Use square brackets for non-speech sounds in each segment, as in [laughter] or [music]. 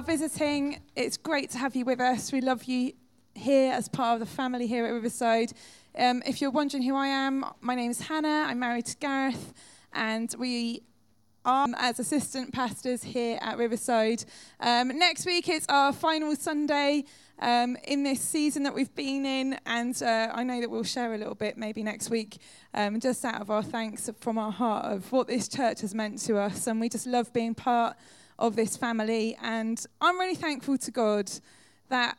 are visiting, it's great to have you with us. We love you here as part of the family here at Riverside. Um, if you're wondering who I am, my name is Hannah. I'm married to Gareth, and we are as assistant pastors here at Riverside. Um, next week it's our final Sunday um, in this season that we've been in, and uh, I know that we'll share a little bit maybe next week, um, just out of our thanks from our heart of what this church has meant to us, and we just love being part of this family. And I'm really thankful to God that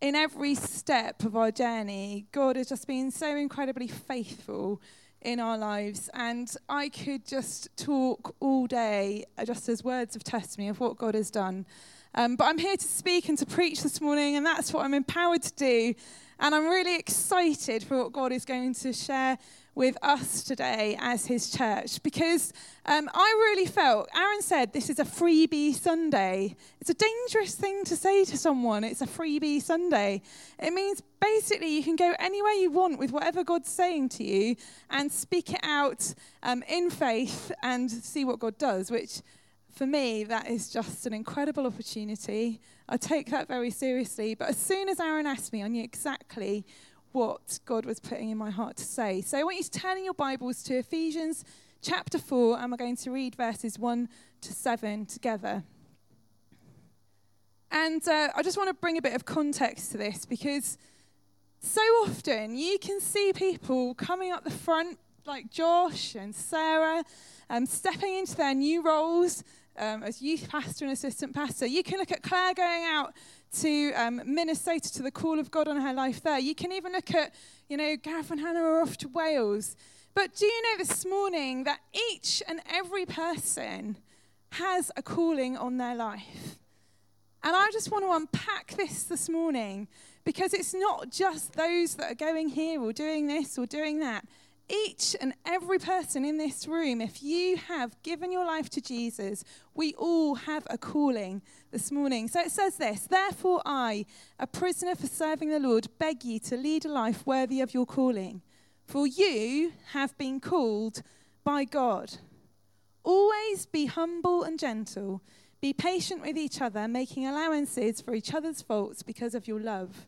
in every step of our journey, God has just been so incredibly faithful in our lives. And I could just talk all day uh, just as words of testimony of what God has done. Um, but I'm here to speak and to preach this morning, and that's what I'm empowered to do. And I'm really excited for what God is going to share with us today as his church because um, I really felt, Aaron said, this is a freebie Sunday. It's a dangerous thing to say to someone, it's a freebie Sunday. It means basically you can go anywhere you want with whatever God's saying to you and speak it out um, in faith and see what God does, which for me, that is just an incredible opportunity. I take that very seriously. But as soon as Aaron asked me, I knew exactly what God was putting in my heart to say. So I want you to turn in your Bibles to Ephesians chapter 4, and we're going to read verses 1 to 7 together. And uh, I just want to bring a bit of context to this because so often you can see people coming up the front, like Josh and Sarah, um, stepping into their new roles um, as youth pastor and assistant pastor. You can look at Claire going out to um, Minnesota to the call of God on her life there. You can even look at, you know, Gareth and Hannah are off to Wales. But do you know this morning that each and every person has a calling on their life? And I just want to unpack this this morning because it's not just those that are going here or doing this or doing that each and every person in this room, if you have given your life to Jesus, we all have a calling this morning. So it says this Therefore, I, a prisoner for serving the Lord, beg you to lead a life worthy of your calling. For you have been called by God. Always be humble and gentle. Be patient with each other, making allowances for each other's faults because of your love.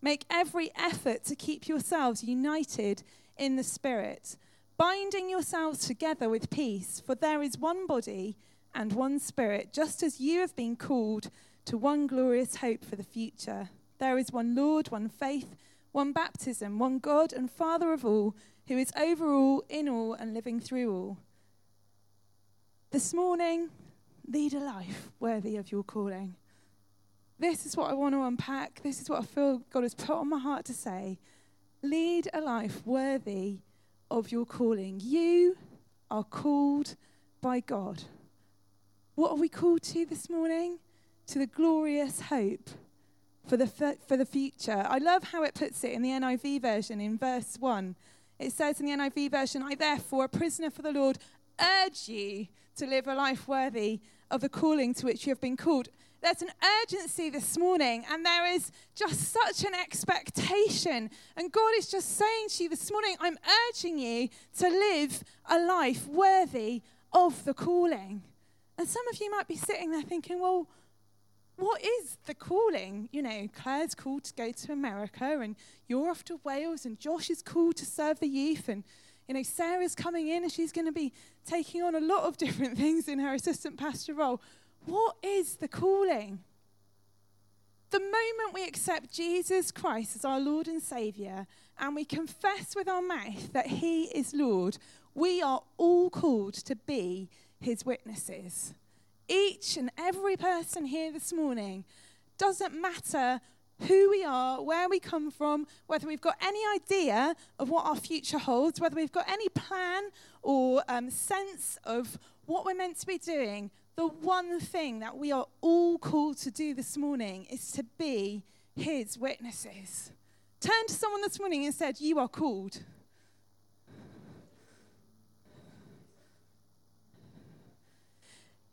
Make every effort to keep yourselves united in the Spirit, binding yourselves together with peace, for there is one body and one Spirit, just as you have been called to one glorious hope for the future. There is one Lord, one faith, one baptism, one God and Father of all, who is over all, in all, and living through all. This morning, lead a life worthy of your calling. This is what I want to unpack. This is what I feel God has put on my heart to say. Lead a life worthy of your calling. You are called by God. What are we called to this morning? To the glorious hope for the, for the future. I love how it puts it in the NIV version in verse 1. It says in the NIV version, I therefore, a prisoner for the Lord, urge you to live a life worthy of the calling to which you have been called there's an urgency this morning, and there is just such an expectation. And God is just saying to you this morning, I'm urging you to live a life worthy of the calling. And some of you might be sitting there thinking, well, what is the calling? You know, Claire's called to go to America, and you're off to Wales, and Josh is called to serve the youth, and you know, Sarah's coming in and she's going to be taking on a lot of [laughs] different things in her assistant pastor role. What is the calling? The moment we accept Jesus Christ as our Lord and Savior and we confess with our mouth that He is Lord, we are all called to be His witnesses. Each and every person here this morning doesn't matter who we are, where we come from, whether we've got any idea of what our future holds, whether we've got any plan or um, sense of what we're meant to be doing, the one thing that we are all called to do this morning is to be his witnesses. Turn to someone this morning and said, You are called.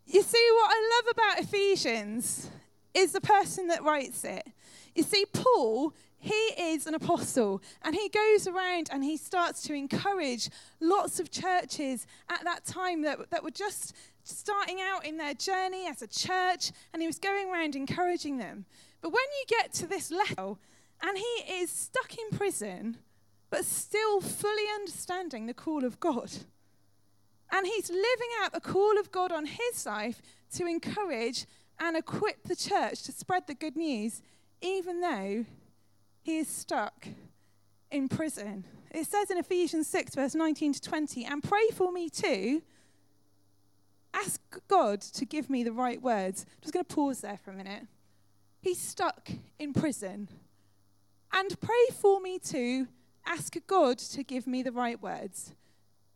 You see, what I love about Ephesians is the person that writes it. You see, Paul, he is an apostle and he goes around and he starts to encourage lots of churches at that time that, that were just starting out in their journey as a church and he was going around encouraging them. But when you get to this level and he is stuck in prison, but still fully understanding the call of God, and he's living out the call of God on his life to encourage and equip the church to spread the good news, even though he is stuck in prison. It says in Ephesians 6, verse 19 to 20, and pray for me too. Ask God to give me the right words. I'm just going to pause there for a minute. He's stuck in prison. And pray for me too. Ask God to give me the right words.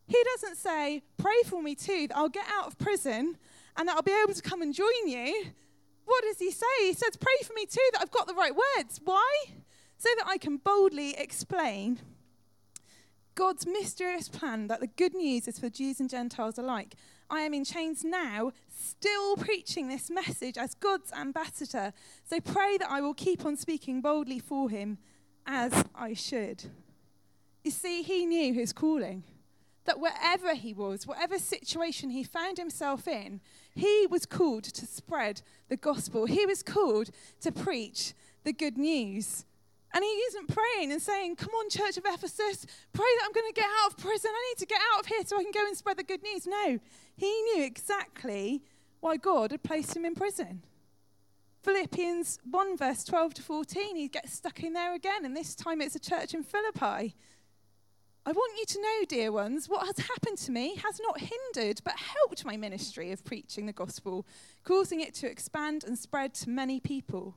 He doesn't say, Pray for me too, that I'll get out of prison and that I'll be able to come and join you. What does he say? He says, Pray for me too, that I've got the right words. Why? So that I can boldly explain God's mysterious plan that the good news is for Jews and Gentiles alike. I am in chains now, still preaching this message as God's ambassador. So pray that I will keep on speaking boldly for him as I should. You see, he knew his calling that wherever he was, whatever situation he found himself in, he was called to spread the gospel. He was called to preach the good news. And he isn't praying and saying, Come on, Church of Ephesus, pray that I'm going to get out of prison. I need to get out of here so I can go and spread the good news. No, he knew exactly why God had placed him in prison. Philippians 1, verse 12 to 14, he gets stuck in there again, and this time it's a church in Philippi. I want you to know, dear ones, what has happened to me has not hindered but helped my ministry of preaching the gospel, causing it to expand and spread to many people.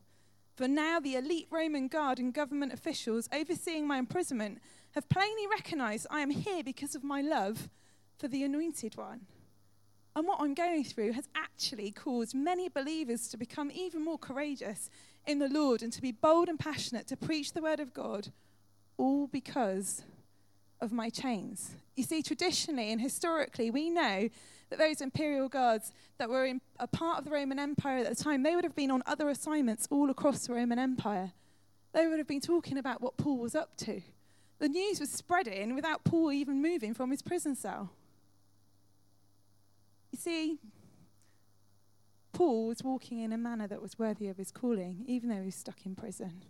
For now, the elite Roman guard and government officials overseeing my imprisonment have plainly recognized I am here because of my love for the Anointed One. And what I'm going through has actually caused many believers to become even more courageous in the Lord and to be bold and passionate to preach the word of God, all because of my chains. You see, traditionally and historically, we know that those imperial guards that were in, a part of the Roman Empire at the time, they would have been on other assignments all across the Roman Empire. They would have been talking about what Paul was up to. The news was spreading without Paul even moving from his prison cell. You see, Paul was walking in a manner that was worthy of his calling, even though he was stuck in prison.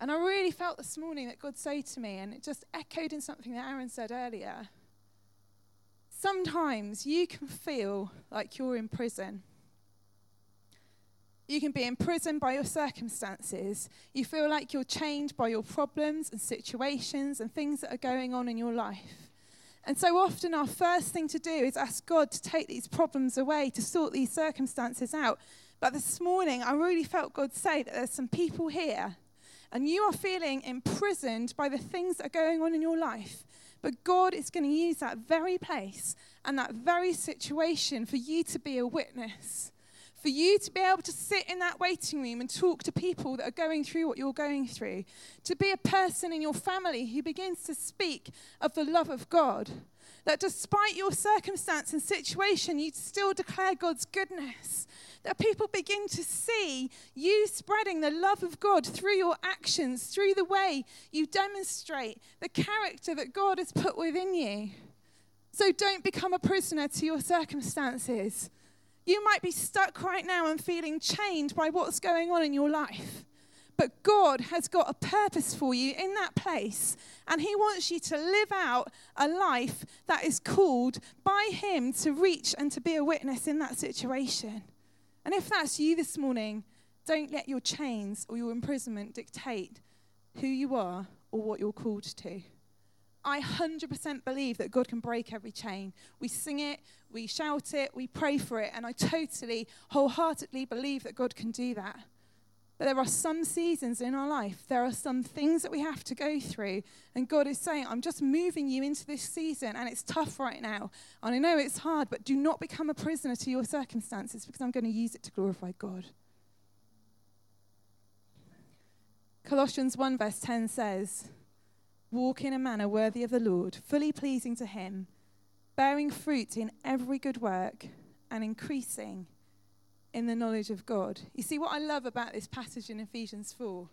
And I really felt this morning that God said to me, and it just echoed in something that Aaron said earlier. Sometimes you can feel like you're in prison. You can be imprisoned by your circumstances. You feel like you're chained by your problems and situations and things that are going on in your life. And so often, our first thing to do is ask God to take these problems away, to sort these circumstances out. But this morning, I really felt God say that there's some people here and you are feeling imprisoned by the things that are going on in your life, but God is going to use that very place and that very situation for you to be a witness. For you to be able to sit in that waiting room and talk to people that are going through what you're going through. To be a person in your family who begins to speak of the love of God. That despite your circumstance and situation, you still declare God's goodness that people begin to see you spreading the love of God through your actions, through the way you demonstrate the character that God has put within you. So don't become a prisoner to your circumstances. You might be stuck right now and feeling chained by what's going on in your life. But God has got a purpose for you in that place, and He wants you to live out a life that is called by Him to reach and to be a witness in that situation. And if that's you this morning, don't let your chains or your imprisonment dictate who you are or what you're called to. I 100% believe that God can break every chain. We sing it, we shout it, we pray for it, and I totally, wholeheartedly believe that God can do that. But there are some seasons in our life, there are some things that we have to go through. And God is saying, I'm just moving you into this season, and it's tough right now. And I know it's hard, but do not become a prisoner to your circumstances because I'm going to use it to glorify God. Colossians 1, verse 10 says, Walk in a manner worthy of the Lord, fully pleasing to Him, bearing fruit in every good work, and increasing in the knowledge of God. You see, what I love about this passage in Ephesians 4,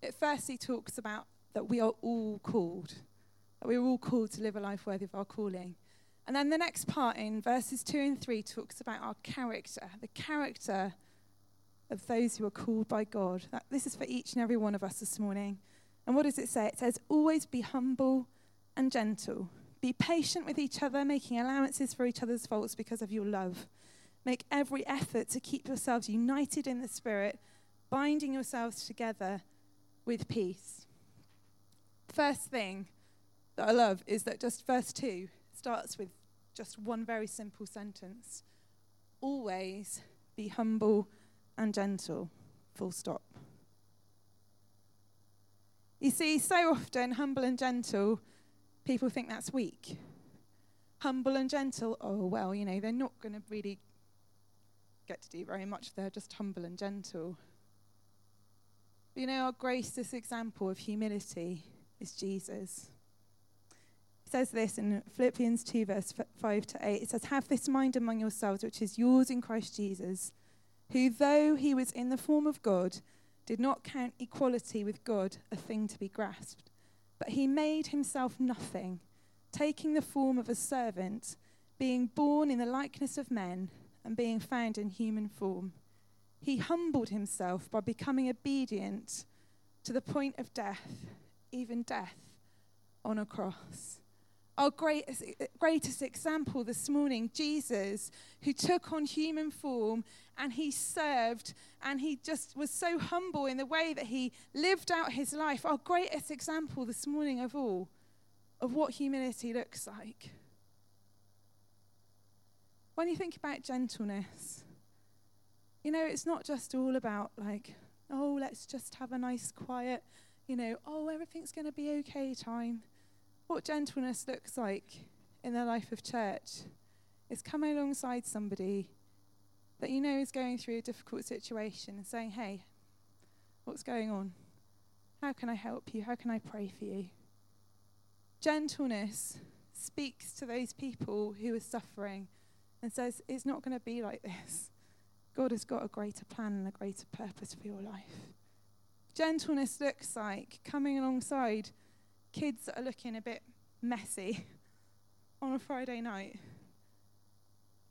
it firstly talks about that we are all called, that we're all called to live a life worthy of our calling. And then the next part in verses 2 and 3 talks about our character, the character of those who are called by God. That, this is for each and every one of us this morning. And what does it say? It says, always be humble and gentle. Be patient with each other, making allowances for each other's faults because of your love. Make every effort to keep yourselves united in the Spirit, binding yourselves together with peace. First thing that I love is that just verse 2 starts with just one very simple sentence Always be humble and gentle. Full stop. You see, so often, humble and gentle, people think that's weak. Humble and gentle, oh, well, you know, they're not going to really get to do very much. They're just humble and gentle. But you know, our greatest example of humility is Jesus. It says this in Philippians 2, verse 5 to 8. It says, Have this mind among yourselves, which is yours in Christ Jesus, who, though he was in the form of God, did not count equality with God a thing to be grasped, but he made himself nothing, taking the form of a servant, being born in the likeness of men, and being found in human form. He humbled himself by becoming obedient to the point of death, even death on a cross our greatest, greatest example this morning, Jesus, who took on human form and he served and he just was so humble in the way that he lived out his life. Our greatest example this morning of all of what humility looks like. When you think about gentleness, you know, it's not just all about like, oh, let's just have a nice, quiet, you know, oh, everything's going to be okay time what gentleness looks like in the life of church is coming alongside somebody that you know is going through a difficult situation and saying, hey, what's going on? How can I help you? How can I pray for you? Gentleness speaks to those people who are suffering and says, it's not going to be like this. God has got a greater plan and a greater purpose for your life. Gentleness looks like coming alongside kids that are looking a bit messy [laughs] on a Friday night.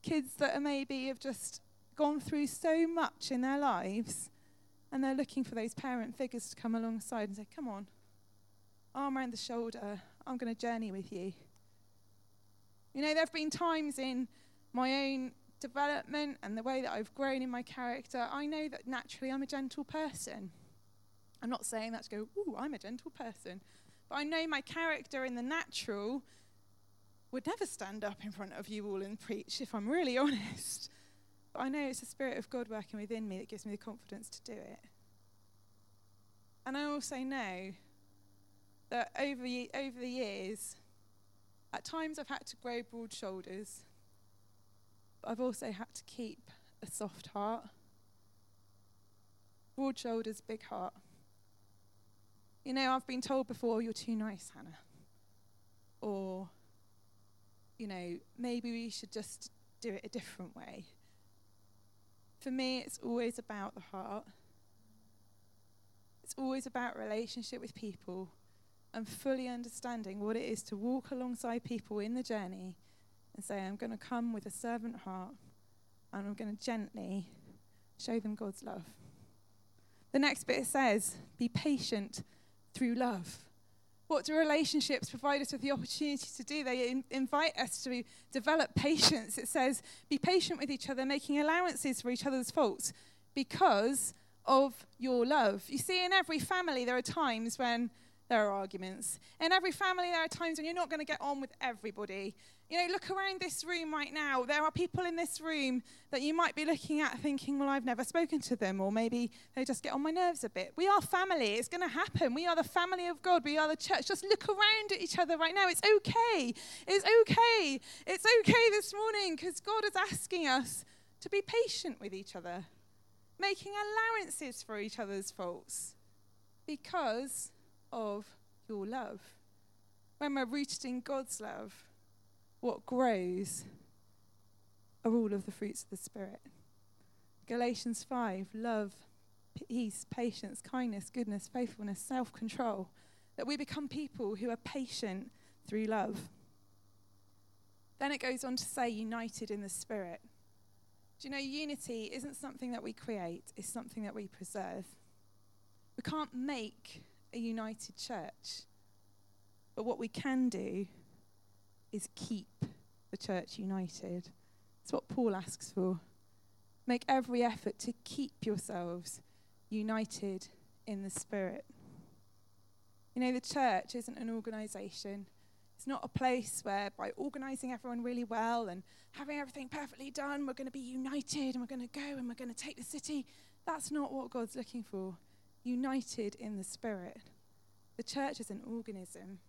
Kids that are maybe have just gone through so much in their lives and they're looking for those parent figures to come alongside and say, Come on, arm around the shoulder, I'm going to journey with you. You know, there have been times in my own development and the way that I've grown in my character, I know that naturally I'm a gentle person. I'm not saying that to go, ooh, I'm a gentle person. But I know my character in the natural would never stand up in front of you all and preach, if I'm really [laughs] honest. But I know it's the Spirit of God working within me that gives me the confidence to do it. And I also know that over, over the years, at times I've had to grow broad shoulders, but I've also had to keep a soft heart. Broad shoulders, big heart. You know, I've been told before, you're too nice, Hannah. Or, you know, maybe we should just do it a different way. For me, it's always about the heart. It's always about relationship with people and fully understanding what it is to walk alongside people in the journey and say, I'm going to come with a servant heart and I'm going to gently show them God's love. The next bit says, Be patient through love. What do relationships provide us with the opportunity to do? They in- invite us to develop patience. It says, be patient with each other, making allowances for each other's faults because of your love. You see, in every family, there are times when there are arguments. In every family, there are times when you're not going to get on with everybody. You know, look around this room right now. There are people in this room that you might be looking at thinking, well, I've never spoken to them, or maybe they just get on my nerves a bit. We are family. It's going to happen. We are the family of God. We are the church. Just look around at each other right now. It's okay. It's okay. It's okay this morning because God is asking us to be patient with each other, making allowances for each other's faults because of your love. When we're rooted in God's love, what grows are all of the fruits of the Spirit Galatians 5 love, peace, patience, kindness, goodness, faithfulness, self control. That we become people who are patient through love. Then it goes on to say, united in the Spirit. Do you know, unity isn't something that we create, it's something that we preserve. We can't make a united church, but what we can do is keep the church united. It's what Paul asks for. Make every effort to keep yourselves united in the Spirit. You know, the church isn't an organization. It's not a place where, by organizing everyone really well and having everything perfectly done, we're going to be united and we're going to go and we're going to take the city. That's not what God's looking for. United in the Spirit. The church is an organism.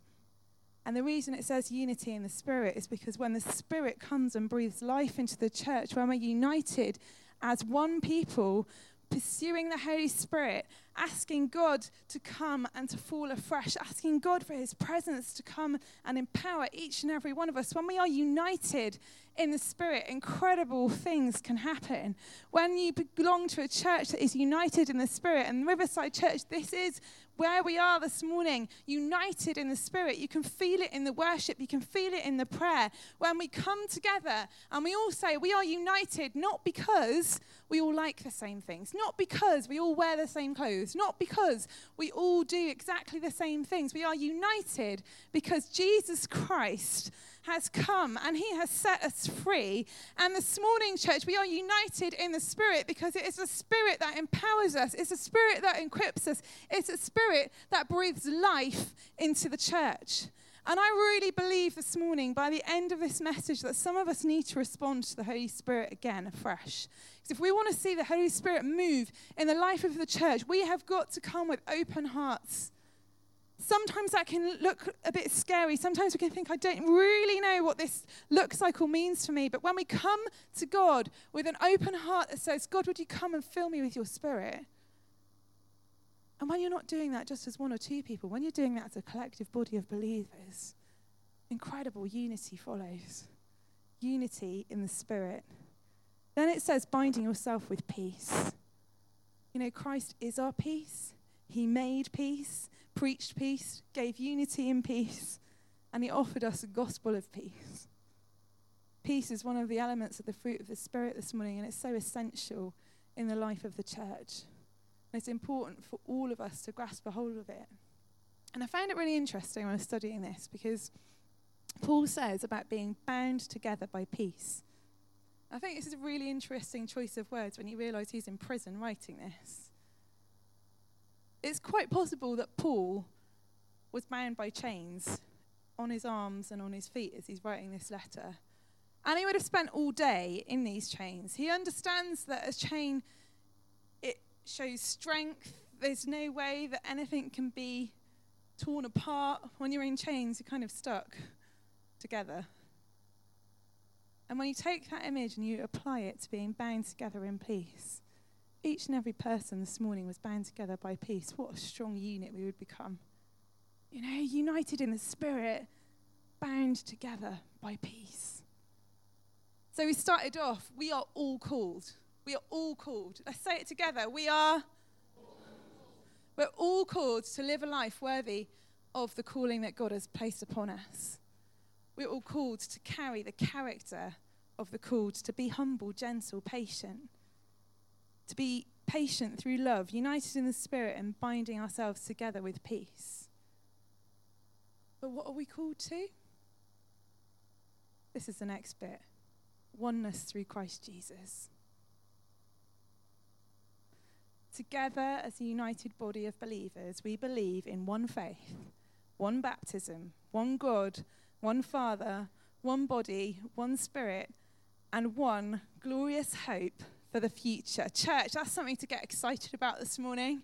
And the reason it says unity in the Spirit is because when the Spirit comes and breathes life into the church, when we're united as one people, pursuing the Holy Spirit, asking God to come and to fall afresh, asking God for His presence to come and empower each and every one of us. When we are united in the Spirit, incredible things can happen. When you belong to a church that is united in the Spirit, and Riverside Church, this is where we are this morning, united in the Spirit. You can feel it in the worship, you can feel it in the prayer. When we come together and we all say we are united, not because we all like the same things, not because we all wear the same clothes, not because we all do exactly the same things. We are united because Jesus Christ has come and he has set us free. And this morning, church, we are united in the Spirit because it is the Spirit that empowers us, it's the Spirit that equips us, it's the Spirit that breathes life into the church. And I really believe this morning, by the end of this message, that some of us need to respond to the Holy Spirit again afresh. If we want to see the Holy Spirit move in the life of the church, we have got to come with open hearts sometimes that can look a bit scary. Sometimes we can think, I don't really know what this like or means for me. But when we come to God with an open heart that says, God, would you come and fill me with your spirit? And when you're not doing that just as one or two people, when you're doing that as a collective body of believers, incredible unity follows. Unity in the spirit. Then it says, binding yourself with peace. You know, Christ is our peace. He made peace preached peace, gave unity in peace, and he offered us a gospel of peace. Peace is one of the elements of the fruit of the Spirit this morning, and it's so essential in the life of the church. And it's important for all of us to grasp a hold of it. And I found it really interesting when I was studying this because Paul says about being bound together by peace. I think this is a really interesting choice of words when you realise he's in prison writing this it's quite possible that Paul was bound by chains on his arms and on his feet as he's writing this letter. And he would have spent all day in these chains. He understands that a chain it shows strength. There's no way that anything can be torn apart. When you're in chains, you're kind of stuck together. And when you take that image and you apply it to being bound together in peace, each and every person this morning was bound together by peace. What a strong unit we would become. You know, united in the Spirit, bound together by peace. So we started off, we are all called. We are all called. Let's say it together. We are. We're all called to live a life worthy of the calling that God has placed upon us. We're all called to carry the character of the called, to be humble, gentle, patient to be patient through love, united in the Spirit, and binding ourselves together with peace. But what are we called to? This is the next bit oneness through Christ Jesus. Together, as a united body of believers, we believe in one faith, one baptism, one God, one Father, one body, one Spirit, and one glorious hope for the future. Church, that's something to get excited about this morning.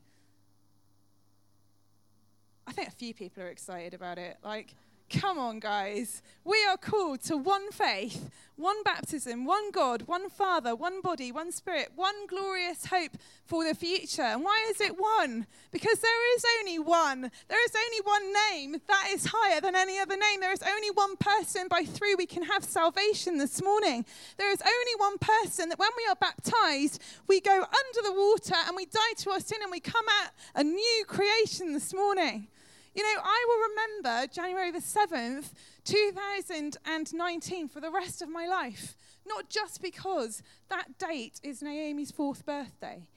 I think a few people are excited about it. Like, Come on, guys. We are called to one faith, one baptism, one God, one Father, one body, one Spirit, one glorious hope for the future. And why is it one? Because there is only one. There is only one name that is higher than any other name. There is only one person by through we can have salvation this morning. There is only one person that when we are baptized, we go under the water and we die to our sin and we come out a new creation this morning. You know, I will remember January the 7th, 2019 for the rest of my life. Not just because that date is Naomi's fourth birthday,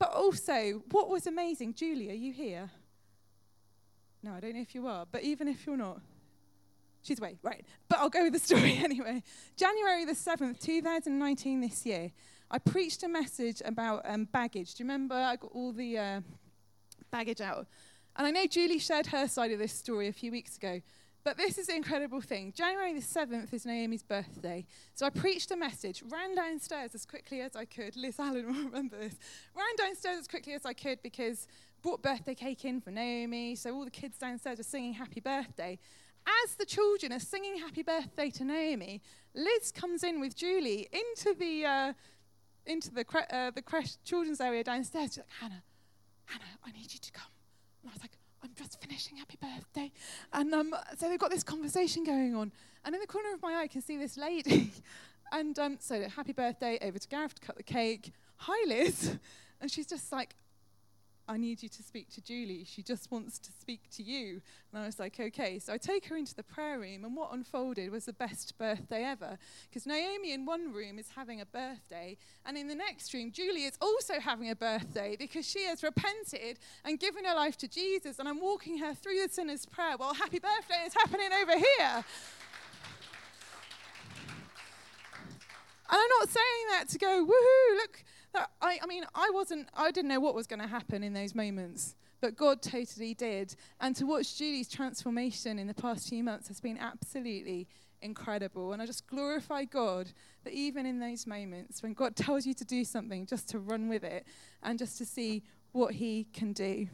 but also what was amazing. Julie, are you here? No, I don't know if you are, but even if you're not, she's away, right. But I'll go with the story [laughs] anyway. January the 7th, 2019, this year, I preached a message about um, baggage. Do you remember? I got all the uh, baggage out. And I know Julie shared her side of this story a few weeks ago, but this is the incredible thing. January the 7th is Naomi's birthday. So I preached a message, ran downstairs as quickly as I could. Liz Allen [laughs] will remember this. Ran downstairs as quickly as I could because brought birthday cake in for Naomi. So all the kids downstairs are singing happy birthday. As the children are singing happy birthday to Naomi, Liz comes in with Julie into the, uh, into the, cre- uh, the cre- children's area downstairs. She's like, Hannah, Hannah, I need you to come. And I was like, I'm just finishing happy birthday. And um, so they've got this conversation going on. And in the corner of my eye, I can see this lady. [laughs] and um, so happy birthday, over to Gareth to cut the cake. Hi, Liz. [laughs] And she's just like, I need you to speak to Julie. She just wants to speak to you. And I was like, okay. So I take her into the prayer room, and what unfolded was the best birthday ever. Because Naomi in one room is having a birthday, and in the next room, Julie is also having a birthday because she has repented and given her life to Jesus. And I'm walking her through the sinner's prayer. Well, happy birthday is happening over here. And I'm not saying that to go, woohoo, look, I, I mean, I wasn't, I didn't know what was going to happen in those moments, but God totally did. And to watch Julie's transformation in the past few months has been absolutely incredible. And I just glorify God that even in those moments when God tells you to do something, just to run with it and just to see what He can do.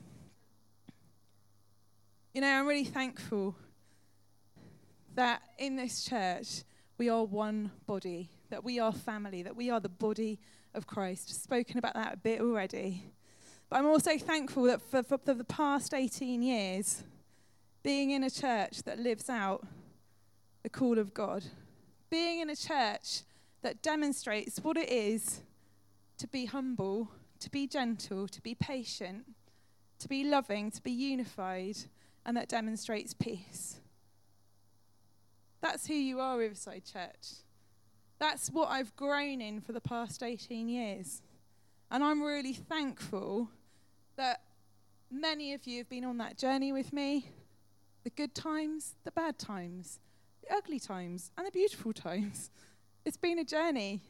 You know, I'm really thankful that in this church we are one body, that we are family, that we are the body of Christ. Spoken about that a bit already. But I'm also thankful that for, for, the past 18 years, being in a church that lives out the call of God, being in a church that demonstrates what it is to be humble, to be gentle, to be patient, to be loving, to be unified, and that demonstrates peace. That's who you are, Riverside Church. That's what I've grown in for the past 18 years. And I'm really thankful that many of you have been on that journey with me the good times, the bad times, the ugly times, and the beautiful times. It's been a journey.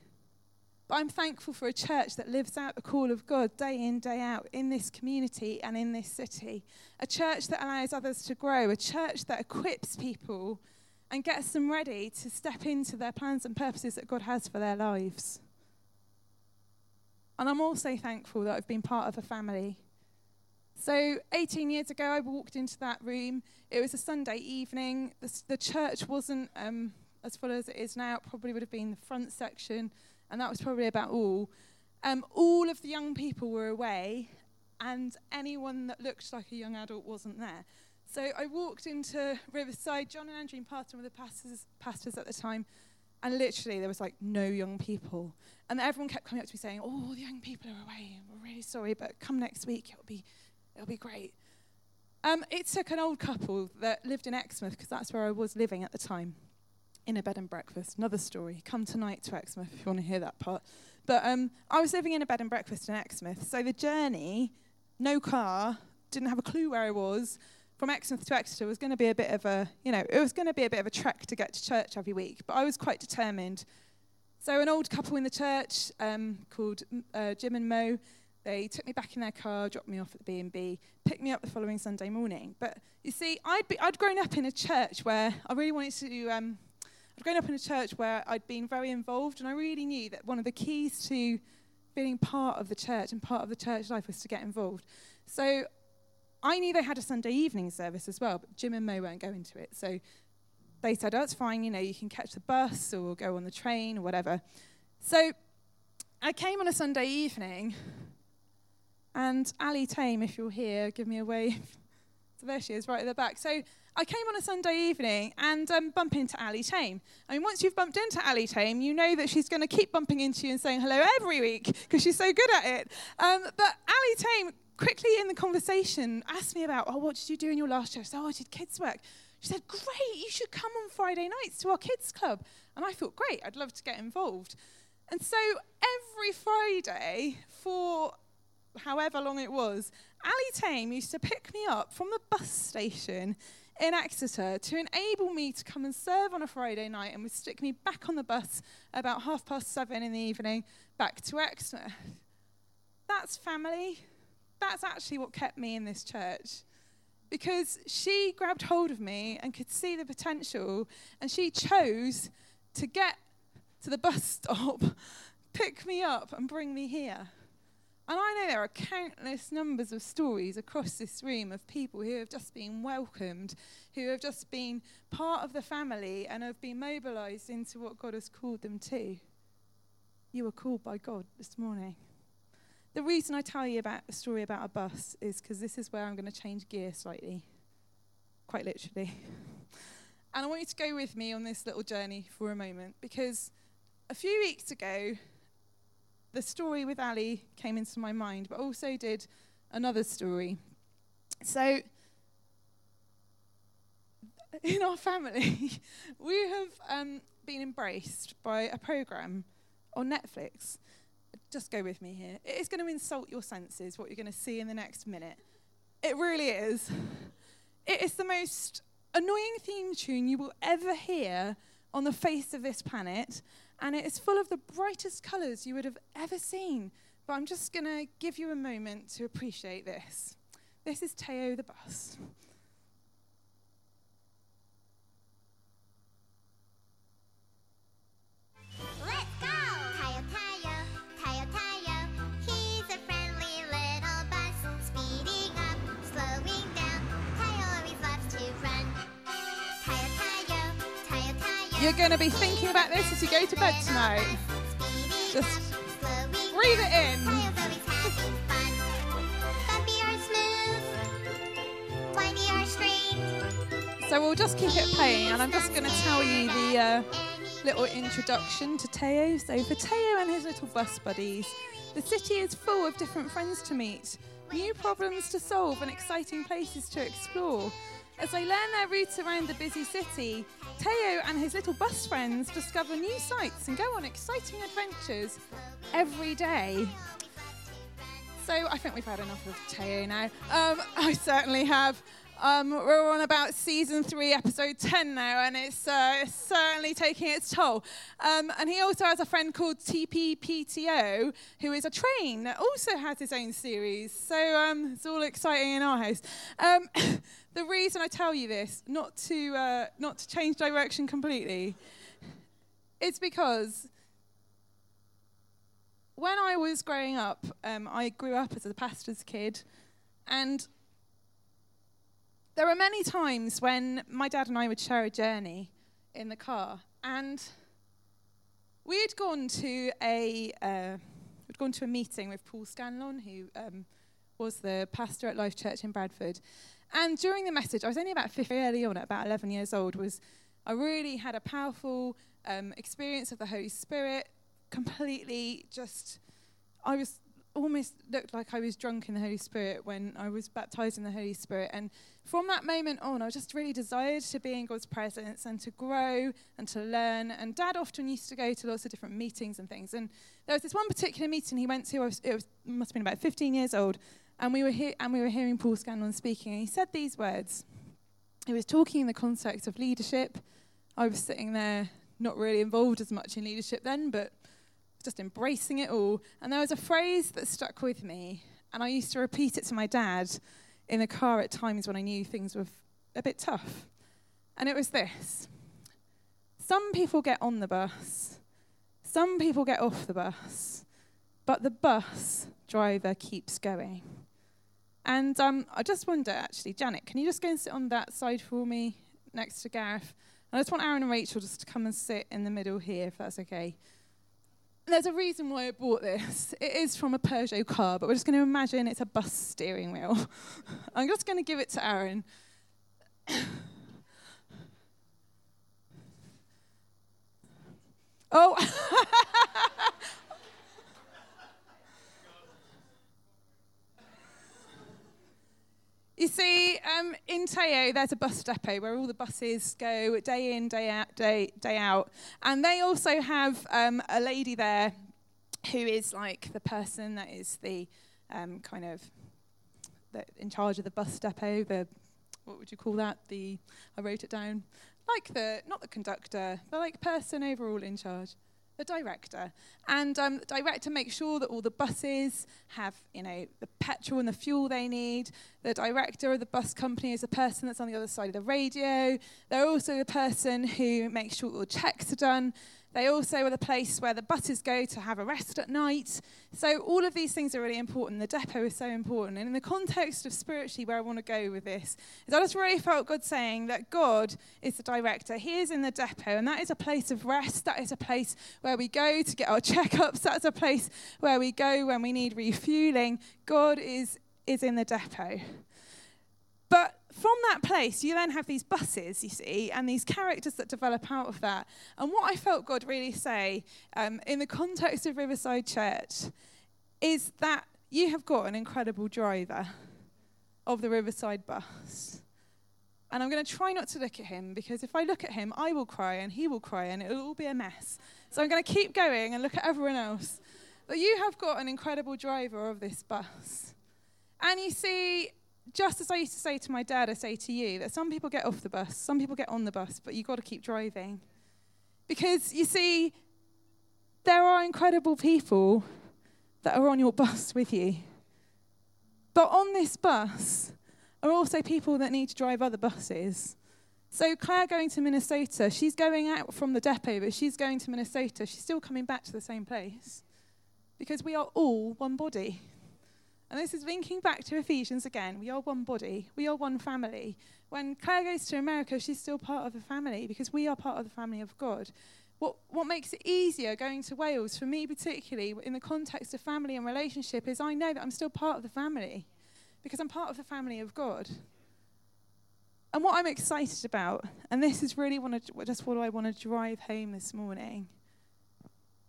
But I'm thankful for a church that lives out the call of God day in, day out in this community and in this city. A church that allows others to grow. A church that equips people and gets them ready to step into their plans and purposes that God has for their lives. And I'm also thankful that I've been part of a family. So, 18 years ago, I walked into that room. It was a Sunday evening. The, the church wasn't um, as full as it is now. It probably would have been the front section, and that was probably about all. Um, all of the young people were away, and anyone that looked like a young adult wasn't there. So I walked into Riverside. John and Andrew Parton were the pastors, pastors at the time, and literally there was like no young people. And everyone kept coming up to me saying, "Oh, the young people are away. We're really sorry, but come next week. It'll be, it'll be great." Um, it took an old couple that lived in Exmouth because that's where I was living at the time, in a bed and breakfast. Another story. Come tonight to Exmouth if you want to hear that part. But um, I was living in a bed and breakfast in Exmouth, so the journey, no car, didn't have a clue where I was from Exmouth to Exeter was going to be a bit of a, you know, it was going to be a bit of a trek to get to church every week, but I was quite determined. So an old couple in the church um, called uh, Jim and Mo, they took me back in their car, dropped me off at the B&B, picked me up the following Sunday morning. But you see, I'd, be, I'd grown up in a church where I really wanted to, um, I'd grown up in a church where I'd been very involved, and I really knew that one of the keys to being part of the church and part of the church life was to get involved. So I knew they had a Sunday evening service as well, but Jim and Mo weren't going to it. So they said, oh, it's fine, you know, you can catch the bus or go on the train or whatever. So I came on a Sunday evening, and Ali Tame, if you're here, give me a wave. [laughs] so there she is, right at the back. So I came on a Sunday evening and um, bump into Ali Tame. I mean, once you've bumped into Ali Tame, you know that she's going to keep bumping into you and saying hello every week because she's so good at it. Um, but Ali Tame quickly in the conversation asked me about, oh, what did you do in your last show? So, oh, I did kids work. She said, great, you should come on Friday nights to our kids club. And I thought, great, I'd love to get involved. And so every Friday for however long it was, Ali Tame used to pick me up from the bus station in Exeter to enable me to come and serve on a Friday night and would stick me back on the bus about half past seven in the evening back to Exeter. That's family. That's actually what kept me in this church. Because she grabbed hold of me and could see the potential, and she chose to get to the bus [laughs] stop, pick me up, and bring me here. And I know there are countless numbers of stories across this room of people who have just been welcomed, who have just been part of the family and have been mobilized into what God has called them to. You were called by God this morning. The reason I tell you about a story about a bus is because this is where I'm going to change gear slightly, quite literally. [laughs] And I want you to go with me on this little journey for a moment because a few weeks ago, the story with Ali came into my mind, but also did another story. So, [laughs] in our family, [laughs] we have um, been embraced by a program on Netflix just go with me here. It is going to insult your senses, what you're going to see in the next minute. It really is. It is the most annoying theme tune you will ever hear on the face of this planet, and it is full of the brightest colours you would have ever seen. But I'm just going to give you a moment to appreciate this. This is Tayo the bus. You're going to be thinking about this as you go to bed tonight. Just breathe it in. So we'll just keep it playing, and I'm just going to tell you the uh, little introduction to Tayo. So for Tayo and his little bus buddies, the city is full of different friends to meet, new problems to solve, and exciting places to explore. As they learn their routes around the busy city, Tayo and his little bus friends discover new sights and go on exciting adventures every day. So I think we've had enough of Tayo now. Um, I certainly have. Um, we're on about season three, episode 10 now, and it's, uh, certainly taking its toll. Um, and he also has a friend called Titipo, who is a train that also has his own series. So um, it's all exciting in our house. Um, [coughs] the reason I tell you this, not to, uh, not to change direction completely, it's because when I was growing up, um, I grew up as a pastor's kid, and there were many times when my dad and I would share a journey in the car, and we had gone to a uh, we'd gone to a meeting with Paul Scanlon, who um, was the pastor at Life Church in Bradford. And during the message, I was only about 50 early on, at about 11 years old, was I really had a powerful um, experience of the Holy Spirit, completely just, I was almost looked like I was drunk in the Holy Spirit when I was baptized in the Holy Spirit. And from that moment on, I just really desired to be in God's presence and to grow and to learn. And Dad often used to go to lots of different meetings and things. And there was this one particular meeting he went to. Was, it was, must have been about 15 years old, and we were he- and we were hearing Paul Scanlon speaking. And he said these words. He was talking in the context of leadership. I was sitting there, not really involved as much in leadership then, but just embracing it all. And there was a phrase that stuck with me, and I used to repeat it to my dad in the car at times when I knew things were a bit tough. And it was this Some people get on the bus, some people get off the bus, but the bus driver keeps going. And um, I just wonder, actually, Janet, can you just go and sit on that side for me next to Gareth? And I just want Aaron and Rachel just to come and sit in the middle here, if that's okay. There's a reason why I bought this. It is from a Peugeot car, but we're just going to imagine it's a bus steering wheel. [laughs] I'm just going to give it to Aaron. [coughs] oh! [laughs] You see, um, in Tayo, there's a bus depot where all the buses go day in, day out, day, day out. And they also have um, a lady there who is like the person that is the um, kind of the, in charge of the bus depot, the, what would you call that? The, I wrote it down. Like the, not the conductor, the like person overall in charge the director. And um, the director makes sure that all the buses have, you know, the petrol and the fuel they need. The director of the bus company is the person that's on the other side of the radio. They're also the person who makes sure all the checks are done. They also are the place where the buses go to have a rest at night. So all of these things are really important. The depot is so important. And in the context of spiritually where I want to go with this, is I just really felt God saying that God is the director. He is in the depot, and that is a place of rest. That is a place where we go to get our [laughs] checkups. That's a place where we go when we need refueling. God is, is in the depot. But from that place, you then have these buses, you see, and these characters that develop out of that. And what I felt God really say um, in the context of Riverside Church is that you have got an incredible driver of the Riverside bus. And I'm going to try not to look at him because if I look at him, I will cry and he will cry and it'll all be a mess. So I'm going to keep going and look at everyone else. But you have got an incredible driver of this bus. And you see, just as I used to say to my dad, I say to you that some people get off the bus, some people get on the bus, but you've got to keep driving. Because you see, there are incredible people that are on your bus with you. But on this bus are also people that need to drive other buses. So Claire going to Minnesota, she's going out from the depot, but she's going to Minnesota. She's still coming back to the same place. Because we are all one body. And this is linking back to Ephesians again. We are one body, we are one family. When Claire goes to America, she's still part of the family because we are part of the family of God. What, what makes it easier going to Wales, for me particularly, in the context of family and relationship, is I know that I'm still part of the family because I'm part of the family of God. And what I'm excited about, and this is really I, just what I want to drive home this morning,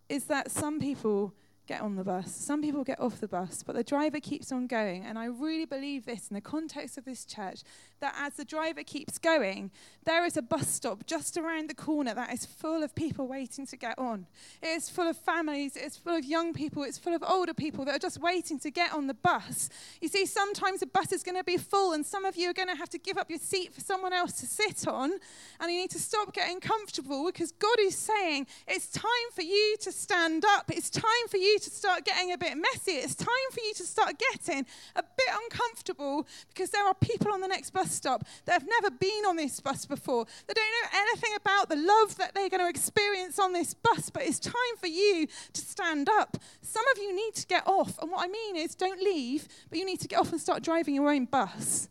is that some people get on the bus. Some people get off the bus, but the driver keeps on going. And I really believe this in the context of this church that as the driver keeps going, there is a bus stop just around the corner that is full of people waiting to get on. It is full of families, it's full of young people, it's full of older people that are just waiting to get on the bus. You see, sometimes the bus is going to be full, and some of you are going to have to give up your seat for someone else to sit on, and you need to stop getting comfortable because God is saying it's time for you to stand up, it's time for you to start getting a bit messy, it's time for you to start getting a bit uncomfortable because there are people on the next bus bus stop that have never been on this bus before, They don't know anything about the love that they're going to experience on this bus, but it's time for you to stand up. Some of you need to get off. And what I mean is, don't leave, but you need to get off and start driving your own bus.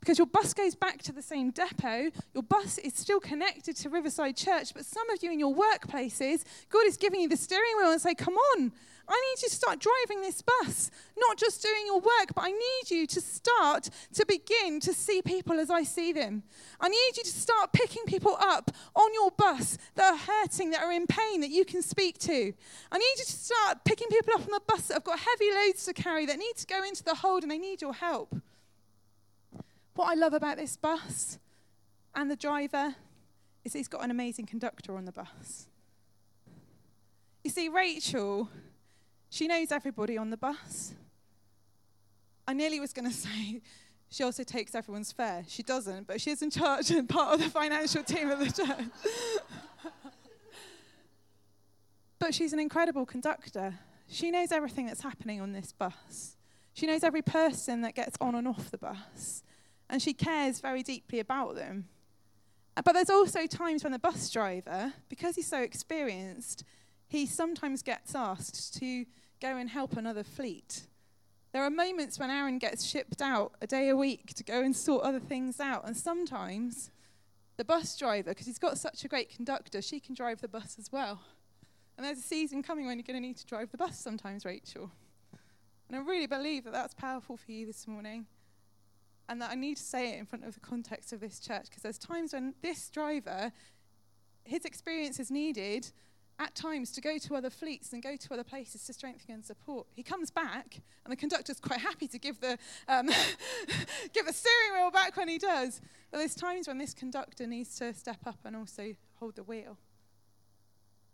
Because your bus goes back to the same depot, your bus is still connected to Riverside Church, but some of you in your workplaces, God is giving you the steering wheel and say, Come on, I need you to start driving this bus, not just doing your work, but I need you to start to begin to see people as I see them. I need you to start picking people up on your bus that are hurting, that are in pain, that you can speak to. I need you to start picking people up on the bus that have got heavy loads to carry, that need to go into the hold and they need your help. What I love about this bus and the driver is he's got an amazing conductor on the bus. You see, Rachel she knows everybody on the bus. I nearly was going [laughs] to say she also takes everyone's fare. She doesn't, but she's in charge and part of the financial team of the church. [laughs] but she's an incredible conductor. She knows everything that's happening on this bus. She knows every person that gets on and off the bus. And she cares very deeply about them. Uh, but there's also times when the bus driver, because he's so experienced, he sometimes gets asked to go and help another fleet. There are moments when Aaron gets shipped out a day a week to go and sort other things out, and sometimes the bus driver, because he's got such a great conductor, she can drive the bus as well. And there's a season coming when you're going to need to drive the bus sometimes, Rachel. And I really believe that that's powerful for you this morning. And that I need to say it in front of the context of this church, because there's times when this driver, his experience is needed at times to go to other fleets and go to other places to strengthen and support. He comes back, and the conductor's quite happy to give the, um, [laughs] give the steering wheel back when he does. But there's times when this conductor needs to step up and also hold the wheel.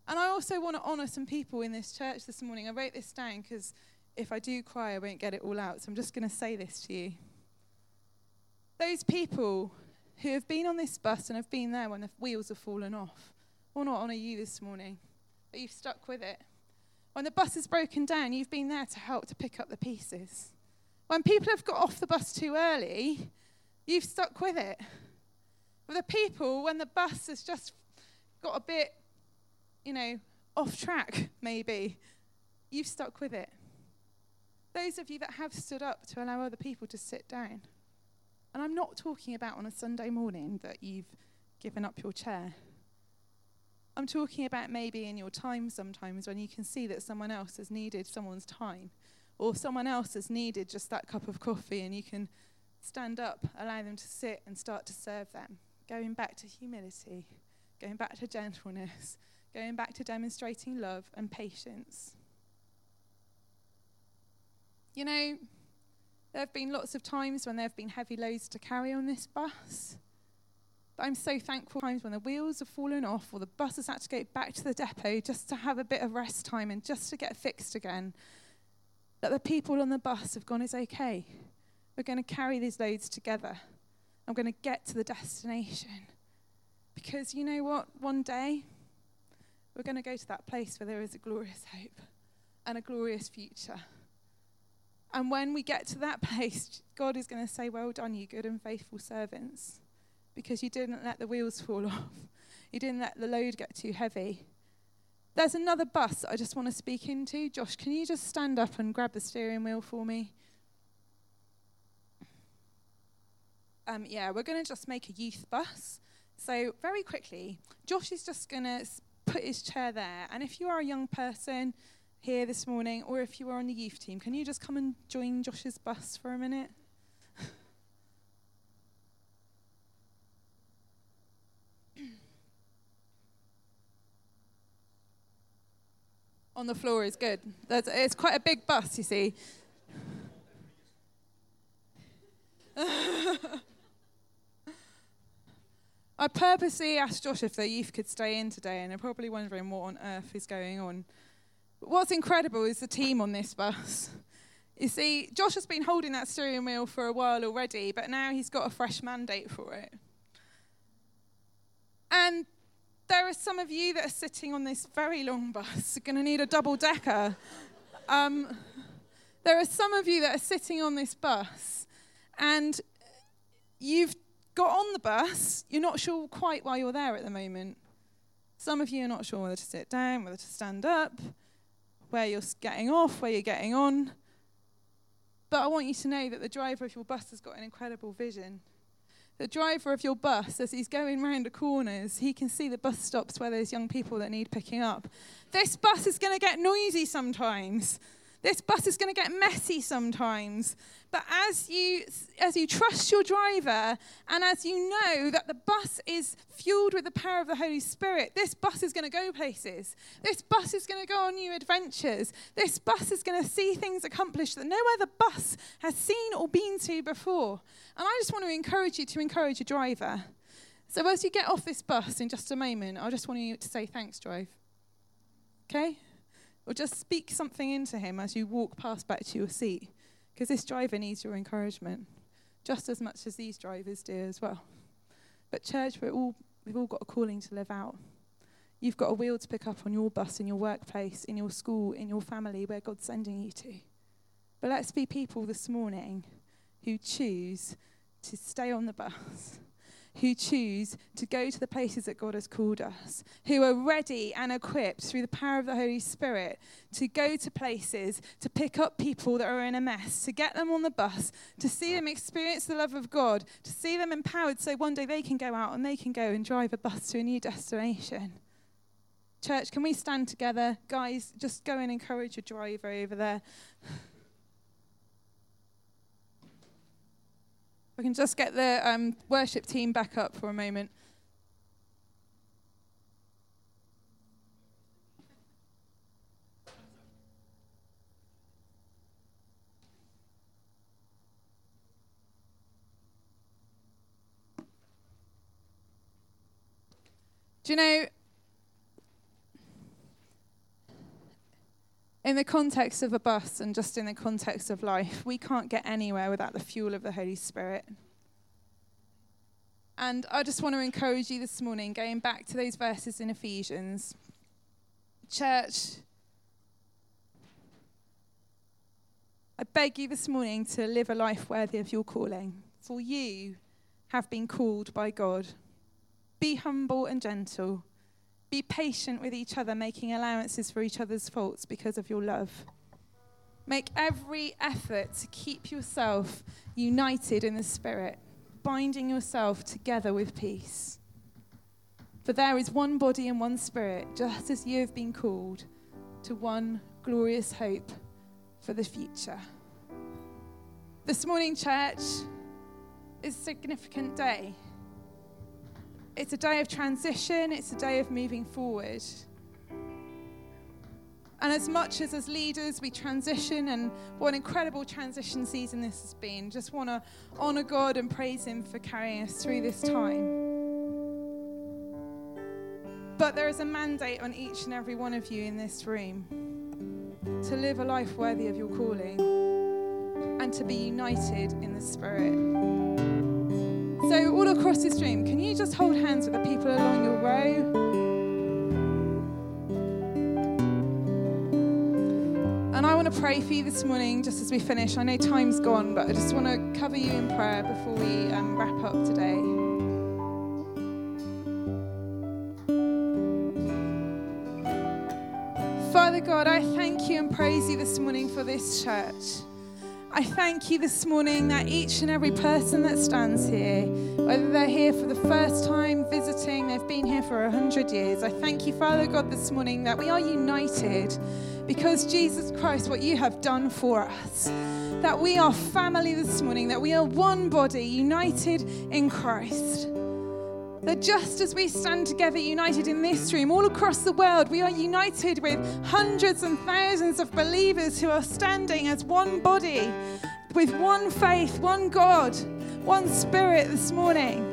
And I also want to honour some people in this church this morning. I wrote this down because if I do cry, I won't get it all out. So I'm just going to say this to you. Those people who have been on this bus and have been there when the wheels have fallen off, I want to honour you this morning but you've stuck with it. When the bus is broken down, you've been there to help to pick up the pieces. When people have got off the bus too early, you've stuck with it. For the people, when the bus has just got a bit, you know, off track, maybe, you've stuck with it. Those of you that have stood up to allow other people to sit down. And I'm not talking about on a Sunday morning that you've given up your chair. I'm talking about maybe in your time sometimes when you can see that someone else has needed someone's time or someone else has needed just that cup of coffee and you can stand up, allow them to sit and start to serve them. Going back to humility, going back to gentleness, going back to demonstrating love and patience. You know, there have been lots of times when there have been heavy loads to carry on this bus. But I'm so thankful times when the wheels have fallen off or the bus has had to go back to the depot just to have a bit of rest time and just to get fixed again. That the people on the bus have gone, it's okay. We're going to carry these loads together. I'm going to get to the destination. Because you know what? One day, we're going to go to that place where there is a glorious hope and a glorious future. And when we get to that [laughs] place, God is going to say, Well done, you good and faithful servants because you didn't let the wheels fall [laughs] off. You didn't let the load get too heavy. There's another bus I just want to speak into. Josh, can you just stand up and grab the steering wheel for me? Um, yeah, we're going to just make a youth bus. So, very quickly, Josh is just going to put his chair there. And if you are a young person here this morning, or if you are on the youth team, can you just come and join Josh's bus for a minute? On the floor is good. That's, it's quite a big bus, you see. [laughs] I purposely asked Josh if the youth could stay in today, and they're probably wondering what on earth is going on. But what's incredible is the team on this bus. You see, Josh has been holding that steering wheel for a while already, but now he's got a fresh mandate for it. And there are some of you that are sitting on this very long bus, you're going to need a double decker. Um, there are some of you that are sitting on this bus and you've got on the bus, you're not sure quite why you're there at the moment. Some of you are not sure whether to sit down, whether to stand up, where you're getting off, where you're getting on. But I want you to know that the driver of your bus has got an incredible vision the driver of your bus, as he's going round the corners, he can see the bus stops where there's young people that need picking up. This bus is going to get noisy sometimes. This bus is going to get messy sometimes. But as you, as you trust your driver and as you know that the bus is fueled with the power of the Holy Spirit, this bus is going to go places. This bus is going to go on new adventures. This bus is going to see things accomplished that no other bus has seen or been to before. And I just want to encourage you to encourage your driver. So as you get off this bus in just a moment, I just want you to say thanks, drive. Okay? Or just speak something into him as you walk past back to your seat. Because this driver needs your encouragement just as much as these drivers do as well. But, church, we're all, we've all got a calling to live out. You've got a wheel to pick up on your bus, in your workplace, in your school, in your family, where God's sending you to. But let's be people this morning who choose to stay on the bus, who choose to go to the places that God has called us, who are ready and equipped through the power of the Holy Spirit to go to places, to pick up people that are in a mess, to get them on the bus, to see them experience the love of God, to see them empowered so one day they can go out and they can go and drive a bus to a new destination. Church, can we stand together? Guys, just go and encourage your driver over there. We can just get the um, worship team back up for a moment. Do you know, in the context of a bus and just in the context of life, we can't get anywhere without the fuel of the Holy Spirit. And I just want to encourage you this morning, going back to those verses in Ephesians. Church, I beg you this morning to live a life worthy of your calling, for you have been called by God. Be humble and gentle be patient with each other, making allowances for each other's faults because of your love. Make every effort to keep yourself united in the Spirit, binding yourself together with peace. For there is one body and one Spirit, just as you have been called to one glorious hope for the future. This morning, church, is a significant day it's a day of transition, it's a day of moving forward. And as much as as leaders we transition, and what an incredible transition season this has been, just want to honor God and praise Him for carrying us through this time. But there is a mandate on each and every one of you in this room to live a life worthy of your calling and to be united in the Spirit. So, all across this room, can you just hold hands with the people along your row? And I want to pray for you this morning just as we finish. I know time's gone, but I just want to cover you in prayer before we um, wrap up today. Father God, I thank you and praise you this morning for this church. I thank you this morning that each and every person that stands here, whether they're here for the first time visiting, they've been here for a hundred years, I thank you, Father God, this morning that we are united because Jesus Christ, what you have done for us, that we are family this morning, that we are one body united in Christ. That just as we stand together united in this room, all across the world, we are united with hundreds and thousands of believers who are standing as one body, with one faith, one God, one Spirit this morning.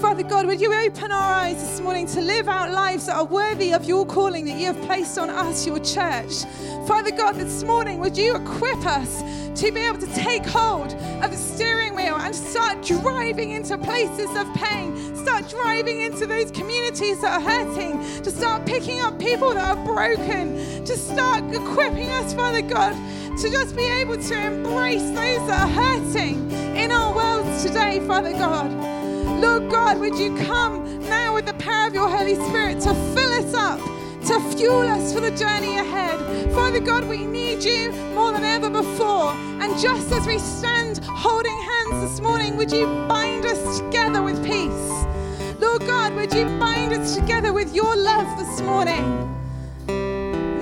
Father God, would you open our eyes this morning to live out lives that are worthy of your calling that you have placed on us, your church? Father God, this morning, would you equip us to be able to take hold of the steering wheel and start driving into places of pain, start driving into those communities that are hurting, to start picking up people that are broken, to start equipping us, Father God, to just be able to embrace those that are hurting in our world today, Father God. Lord God, would you come now with the power of your Holy Spirit to fill us up, to fuel us for the journey ahead. Father God, we need you more than ever before. And just as we stand holding hands this morning, would you bind us together with peace? Lord God, would you bind us together with your love this morning?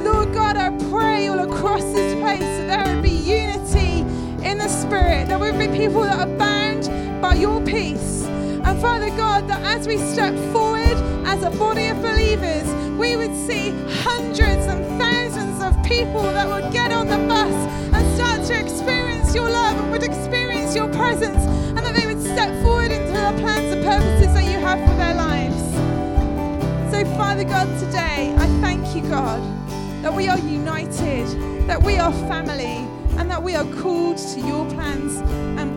Lord God, I pray all across this place that there would be unity in the Spirit, there would be people that are bound by your peace. And Father God, that as we step forward as a body of believers, we would see hundreds and thousands of people that would get on the bus and start to experience your love and would experience your presence, and that they would step forward into the plans and purposes that you have for their lives. So, Father God, today I thank you, God, that we are united, that we are family, and that we are called to your plans and